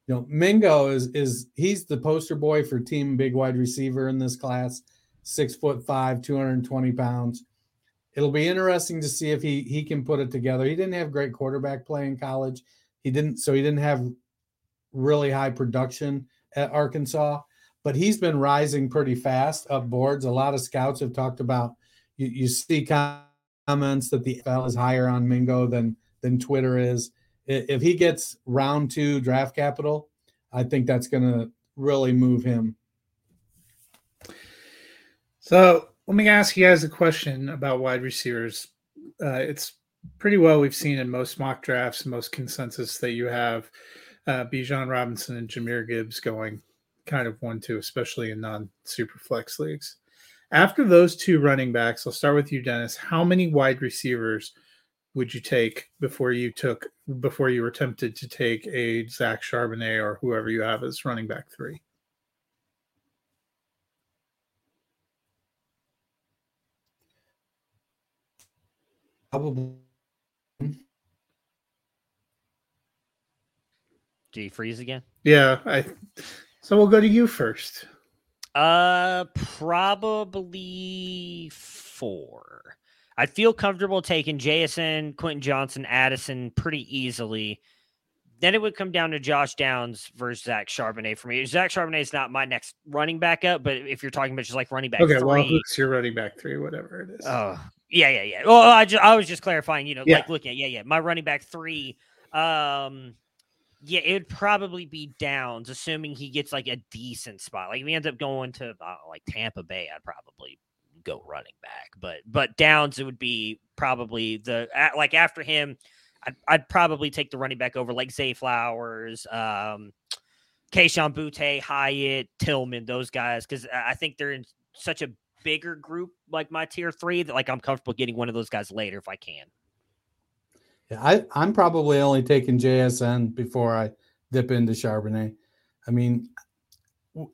you know, Mingo is is he's the poster boy for team big wide receiver in this class, six foot five, 220 pounds. It'll be interesting to see if he he can put it together. He didn't have great quarterback play in college. He didn't, so he didn't have really high production at Arkansas, but he's been rising pretty fast up boards. A lot of scouts have talked about you, you see comments that the NFL is higher on Mingo than than Twitter is if he gets round two draft capital, I think that's going to really move him. So let me ask you guys a question about wide receivers. Uh, it's pretty well we've seen in most mock drafts, most consensus that you have uh, Bijan Robinson and Jahmyr Gibbs going kind of one two, especially in non super flex leagues. After those two running backs, I'll start with you, Dennis. How many wide receivers would you take before you took before you were tempted to take a Zach Charbonnet or whoever you have as running back three? Probably. Do you freeze again? Yeah, I. So we'll go to you first. Uh, probably four. I'd feel comfortable taking Jason, Quentin Johnston, Addison pretty easily. Then it would come down to Josh Downs versus Zach Charbonnet for me. Zach Charbonnet is not my next running back up, but if you're talking about just like running back, okay, three, well, who's your running back three, whatever it is? Oh, yeah, yeah, yeah. Well, I just I was just clarifying, you know, Yeah. like looking at yeah, yeah, my running back three. Um, yeah, it would probably be Downs, assuming he gets like a decent spot. Like if he ends up going to uh, like Tampa Bay, I'd probably go running back. But but Downs, it would be probably the like after him, I'd, I'd probably take the running back over like Zay Flowers, um, Kayshon Boutte, Hyatt, Tillman, those guys, because I think they're in such a bigger group like my tier three that like I'm comfortable getting one of those guys later if I can. Yeah, I, I'm probably only taking JSN before I dip into Charbonnet. I mean,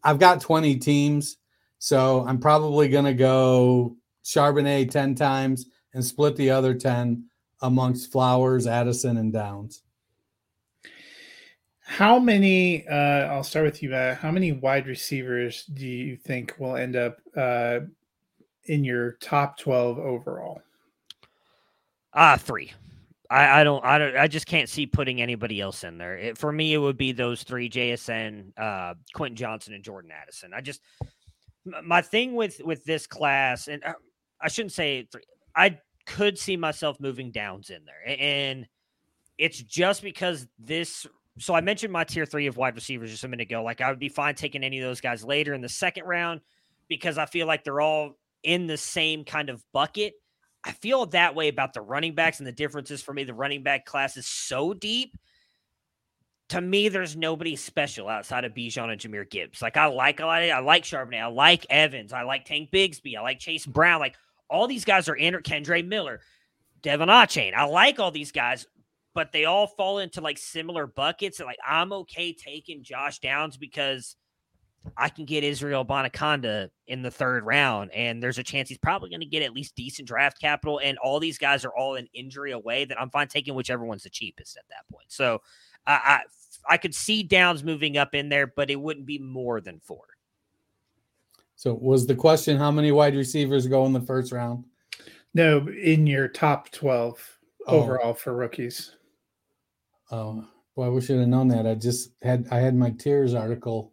I've got 20 teams, so I'm probably going to go Charbonnet 10 times and split the other 10 amongst Flowers, Addison, and Downs. How many? Uh, I'll start with you, Matt. How many wide receivers do you think will end up uh, in your top twelve overall? Ah, three. I, I don't I don't I just can't see putting anybody else in there. It, for me, it would be those three: JSN, uh, Quentin Johnston, and Jordan Addison. I just my thing with with this class, and uh, I shouldn't say I could see myself moving downs in there, and it's just because this. So I mentioned my tier three of wide receivers just a minute ago. Like I would be fine taking any of those guys later in the second round because I feel like they're all in the same kind of bucket. I feel that way about the running backs and the differences for me. The running back class is so deep. To me, there's nobody special outside of Bijan and Jahmyr Gibbs. Like I like a lot of, I like Charbonnet, I like Evans, I like Tank Bigsby, I like Chase Brown. Like all these guys are in Kendre Miller, De'Von Achane. I like all these guys, but they all fall into like similar buckets. And like I'm okay taking Josh Downs because I can get Israel Abanikanda in the third round, and there's a chance he's probably going to get at least decent draft capital. And all these guys are all an injury away. That I'm fine taking whichever one's the cheapest at that point. So I, I I could see Downs moving up in there, but it wouldn't be more than four. So was the question how many wide receivers go in the first round? No, in your top 12 oh. overall for rookies. Oh, well, we should have known that. I just had I had my tiers article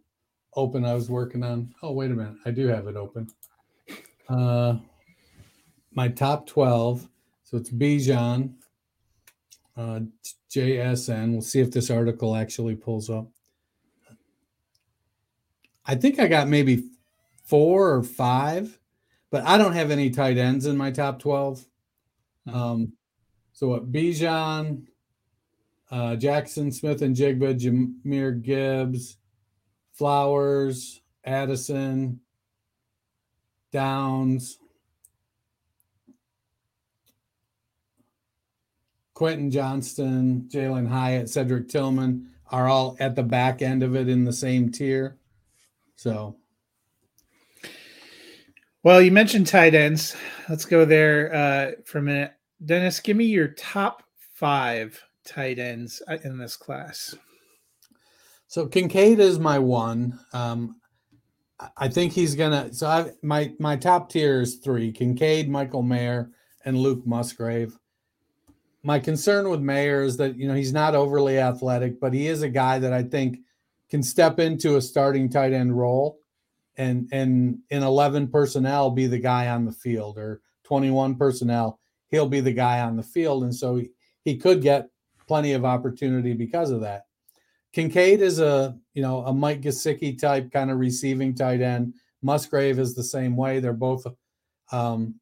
open. I was working on. Oh, wait a minute. I do have it open. Uh, my top 12. So it's Bijan, uh, JSN. We'll see if this article actually pulls up. I think I got maybe four or five, but I don't have any tight ends in my top 12. Um, so what Bijan, uh, Jaxon Smith-Njigba, Jahmyr Gibbs, Flowers, Addison, Downs, Quentin Johnston, Jalin Hyatt, Cedric Tillman are all at the back end of it in the same tier. So, well, you mentioned tight ends. Let's go there uh, for a minute. Dennis, give me your top five tight ends uh, in this class. So Kincaid is my one. Um, I think he's gonna. So I my my top tier is three: Kincaid, Michael Mayer, and Luke Musgrave. My concern with Mayer is that you know he's not overly athletic, but he is a guy that I think can step into a starting tight end role, and and in eleven personnel be the guy on the field, or twenty one personnel he'll be the guy on the field, and so he, he could get plenty of opportunity because of that. Kincaid is a you know a Mike Gesicki type kind of receiving tight end. Musgrave is the same way. They're both um,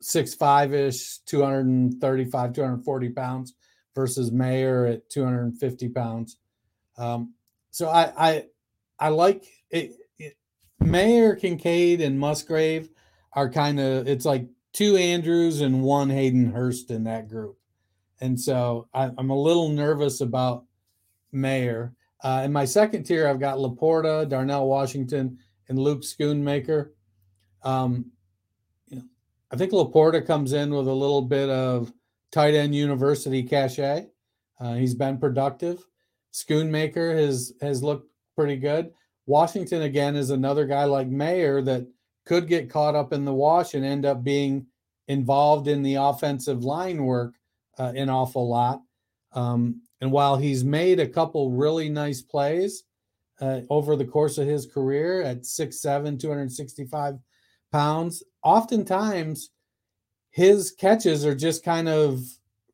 six five ish, 235, 240 pounds versus Mayer at 250 pounds. Um, so I I I like it, it, Mayer, Kincaid, and Musgrave are kind of it's like two Andrews and one Hayden Hurst in that group, and so I, I'm a little nervous about Mayer. Uh, in my second tier, I've got Laporta, Darnell Washington, and Luke Schoonmaker. Um, you know, I think Laporta comes in with a little bit of tight end university cachet. Uh, he's been productive. Schoonmaker has has looked pretty good. Washington again is another guy like Mayer that could get caught up in the wash and end up being involved in the offensive line work uh, an awful lot. Um, and while he's made a couple really nice plays uh, over the course of his career at 6'7, 265 pounds, oftentimes his catches are just kind of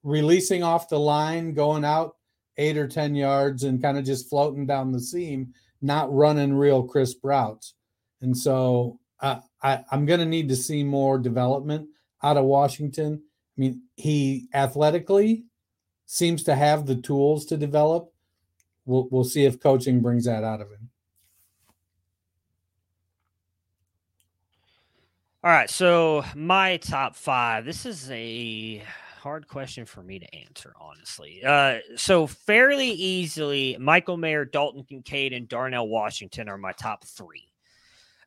releasing off the line, going out eight or 10 yards and kind of just floating down the seam, not running real crisp routes. And so uh, I, I'm going to need to see more development out of Washington. I mean, he athletically seems to have the tools to develop. We'll we'll see if coaching brings that out of him. All right, so my top five. This is a hard question for me to answer, honestly. Uh, so fairly easily, Michael Mayer, Dalton Kincaid, and Darnell Washington are my top three.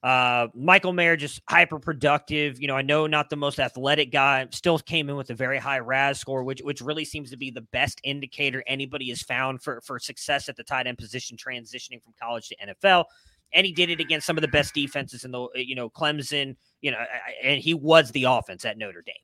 Uh, Michael Mayer just hyper productive. You know, I know not the most athletic guy, still came in with a very high RAS score, which which really seems to be the best indicator anybody has found for for success at the tight end position transitioning from college to NFL. And he did it against some of the best defenses in the you know Clemson. You know, and he was the offense at Notre Dame.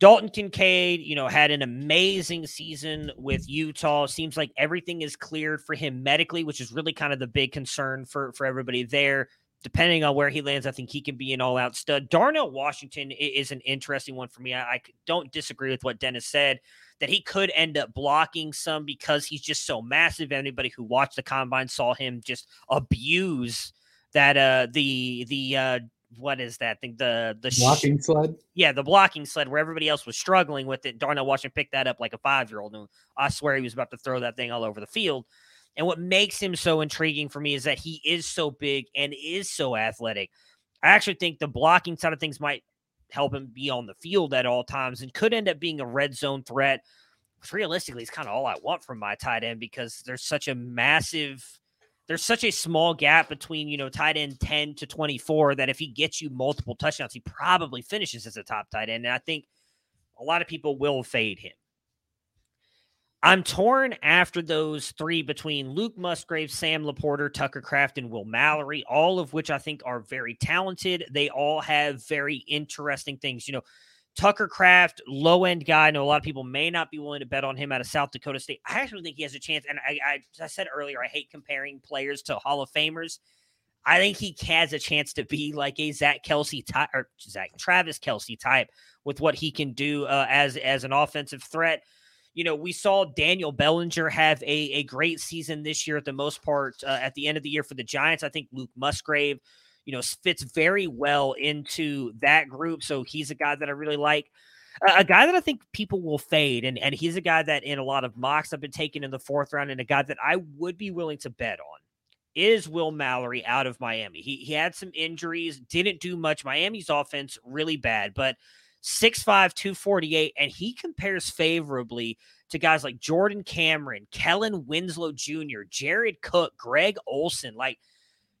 Dalton Kincaid, you know, had an amazing season with Utah. Seems like everything is cleared for him medically, which is really kind of the big concern for for everybody there. Depending on where he lands, I think he can be an all-out stud. Darnell Washington is an interesting one for me. I, I don't disagree with what Dennis said that he could end up blocking some because he's just so massive. Anybody who watched the combine saw him just abuse that uh the the uh what is that thing? The the blocking sh- sled. Yeah, the blocking sled where everybody else was struggling with it. Darnell Washington picked that up like a five year old, and I swear he was about to throw that thing all over the field. And what makes him so intriguing for me is that he is so big and is so athletic. I actually think the blocking side of things might help him be on the field at all times and could end up being a red zone threat. Realistically, it's kind of all I want from my tight end because there's such a massive there's such a small gap between, you know, tight end 10 to 24 that if he gets you multiple touchdowns, he probably finishes as a top tight end. And I think a lot of people will fade him. I'm torn after those three between Luke Musgrave, Sam LaPorta, Tucker Kraft, and Will Mallory, all of which I think are very talented. They all have very interesting things. You know, Tucker Kraft, low end guy. I know a lot of people may not be willing to bet on him out of South Dakota State. I actually think he has a chance. And I, I, I said earlier, I hate comparing players to Hall of Famers. I think he has a chance to be like a Zach Kelce type or Zach Travis Kelce type with what he can do uh, as as an offensive threat. You know, we saw Daniel Bellinger have a, a great season this year at the most part uh, at the end of the year for the Giants. I think Luke Musgrave you know, fits very well into that group. So he's a guy that I really like. A, guy that I think people will fade, and, and he's a guy that in a lot of mocks I've been taking in the fourth round, and a guy that I would be willing to bet on is Will Mallory out of Miami. He he had some injuries, didn't do much. Miami's offense really bad, but 6'5, 248, and he compares favorably to guys like Jordan Cameron, Kellen Winslow Jr., Jared Cook, Greg Olsen. Like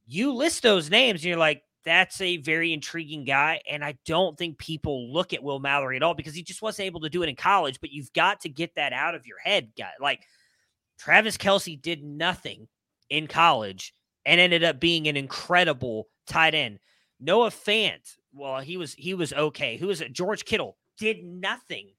you list those names and you're like, that's a very intriguing guy. And I don't think people look at Will Mallory at all because he just wasn't able to do it in college. But you've got to get that out of your head, guy. Like Travis Kelce did nothing in college and ended up being an incredible tight end. Noah Fant, well, he was he was okay. Who was it? George Kittle did nothing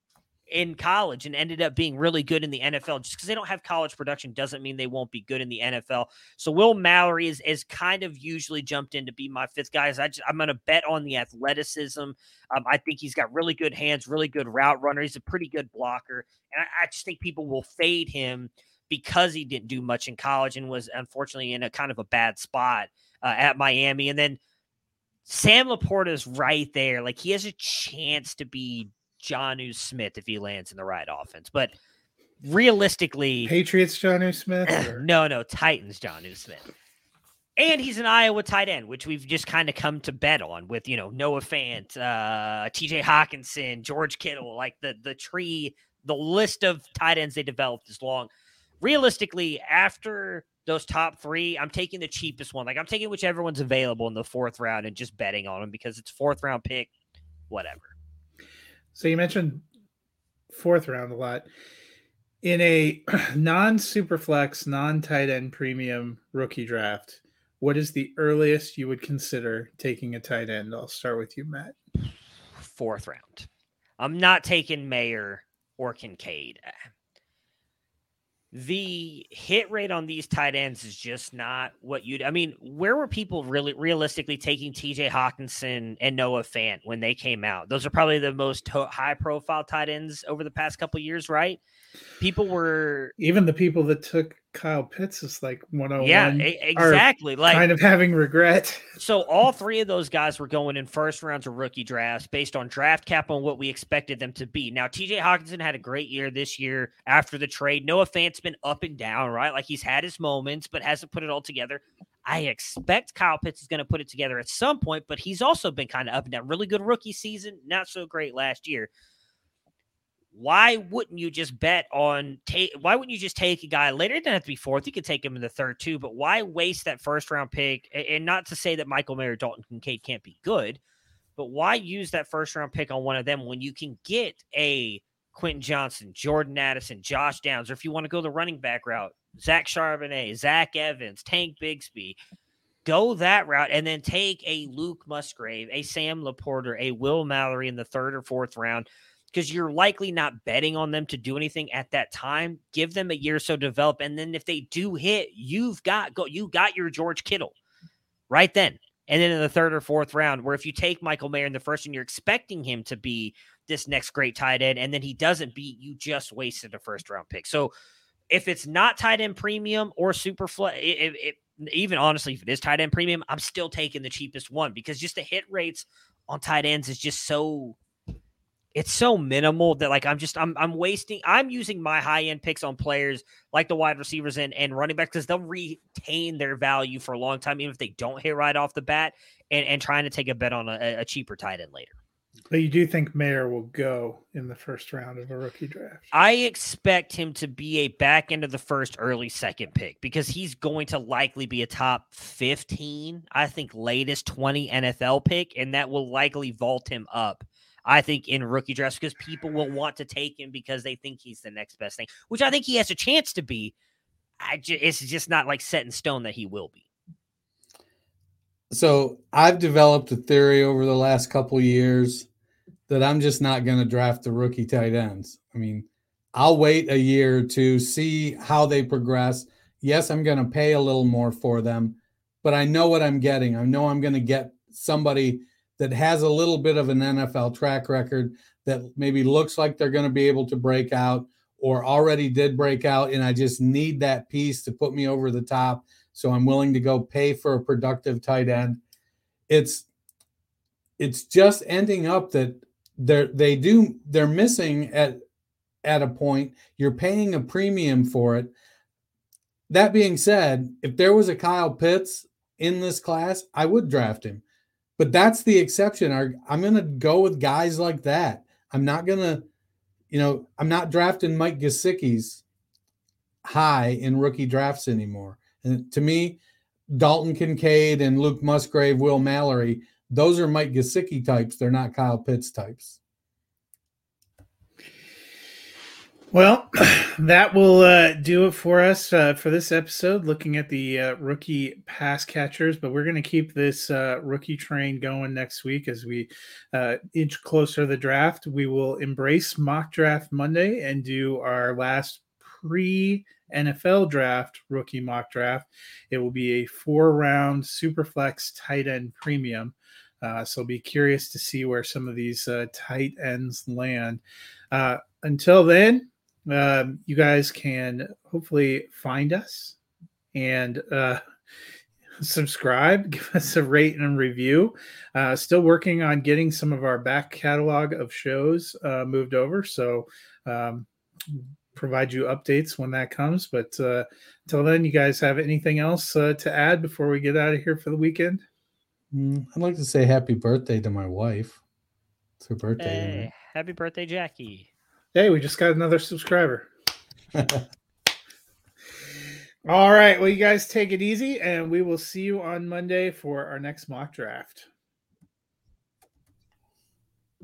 in college and ended up being really good in the NFL. Just because they don't have college production doesn't mean they won't be good in the NFL. So Will Mallory is, is kind of usually jumped in to be my fifth guy. I I'm going to bet on the athleticism. Um, I think he's got really good hands, really good route runner. He's a pretty good blocker. And I, I just think people will fade him because he didn't do much in college and was unfortunately in a kind of a bad spot uh, at Miami. And then Sam LaPorta is right there. Like he has a chance to be Jonnu Smith if he lands in the right offense. But realistically, Patriots Jonnu Smith? no, no, Titans Jonnu Smith. And he's an Iowa tight end, which we've just kind of come to bet on with, you know, Noah Fant, uh, TJ Hockenson, George Kittle, like the the tree, the list of tight ends they developed is long. Realistically, after those top three, I'm taking the cheapest one. Like I'm taking whichever one's available in the fourth round and just betting on them because it's fourth round pick, whatever. So you mentioned fourth round a lot. In a non superflex, non tight end premium rookie draft, what is the earliest you would consider taking a tight end? I'll start with you, Matt. Fourth round. I'm not taking Mayer or Kincaid the hit rate on these tight ends is just not what you'd. I mean, where were people really realistically taking TJ Hockenson and Noah Fant when they came out? Those are probably the most high profile tight ends over the past couple years, right? People were even the people that took Kyle Pitts is like 101. Yeah, oh exactly. Like kind of having regret. So all three of those guys were going in first rounds of rookie drafts based on draft cap on what we expected them to be. Now TJ Hockenson had a great year this year after the trade. Noah Fant's been up and down, right? Like he's had his moments, but hasn't put it all together. I expect Kyle Pitts is going to put it together at some point, but he's also been kind of up and down. Really good rookie season, not so great last year why wouldn't you just bet on take why wouldn't you just take a guy later it doesn't have to be fourth you could take him in the third too but why waste that first round pick? And not to say that michael mayer dalton kincaid can't be good but why use that first round pick on one of them when you can get a quentin Johnston, jordan addison josh downs or if you want to go the running back route zach charbonnet zach evans tank bigsby go that route and then take a luke musgrave a sam laporta a will mallory in the third or fourth round because you're likely not betting on them to do anything at that time. Give them a year or so to develop, and then if they do hit, you've got go you got your George Kittle right then. And then in the third or fourth round, where if you take Michael Mayer in the first and you're expecting him to be this next great tight end, and then he doesn't beat, you just wasted a first round pick. So if it's not tight end premium or super flex, even honestly, if it is tight end premium, I'm still taking the cheapest one because just the hit rates on tight ends is just so it's so minimal that like I'm just I'm I'm wasting I'm using my high end picks on players like the wide receivers and, and running backs because they'll retain their value for a long time even if they don't hit right off the bat and, and trying to take a bet on a, a cheaper tight end later. But you do think Mayer will go in the first round of a rookie draft? I expect him to be a back end of the first, early second pick because he's going to likely be a top 15, I think latest 20 NFL pick, and that will likely vault him up. I think in rookie drafts because people will want to take him because they think he's the next best thing, which I think he has a chance to be. Just, it's just not like set in stone that he will be. So I've developed a theory over the last couple years that I'm just not going to draft the rookie tight ends. I mean, I'll wait a year to see how they progress. Yes, I'm going to pay a little more for them, but I know what I'm getting. I know I'm going to get somebody that has a little bit of an NFL track record that maybe looks like they're going to be able to break out or already did break out. And I just need that piece to put me over the top. So I'm willing to go pay for a productive tight end. It's it's just ending up that they're they do they're missing at at a point. You're paying a premium for it. That being said, if there was a Kyle Pitts in this class, I would draft him. But that's the exception. I'm going to go with guys like that. I'm not going to, you know, I'm not drafting Mike Gesicki's high in rookie drafts anymore. And to me, Dalton Kincaid and Luke Musgrave, Will Mallory, those are Mike Gesicki types. They're not Kyle Pitts types. Well, that will uh, do it for us uh, for this episode, looking at the uh, rookie pass catchers. But we're going to keep this uh, rookie train going next week as we uh, inch closer to the draft. We will embrace mock draft Monday and do our last pre NFL draft rookie mock draft. It will be a four round super flex tight end premium. Uh, so be curious to see where some of these tight ends land. until then, um, you guys can hopefully find us and uh, subscribe, give us a rate and review. Uh, still working on getting some of our back catalog of shows uh, moved over. So, um, provide you updates when that comes. But uh, until then, you guys have anything else uh, to add before we get out of here for the weekend? Mm, I'd like to say happy birthday to my wife. It's her birthday. Hey, happy birthday, Jackie. Hey, we just got another subscriber. All right. Well, you guys take it easy, and we will see you on Monday for our next mock draft.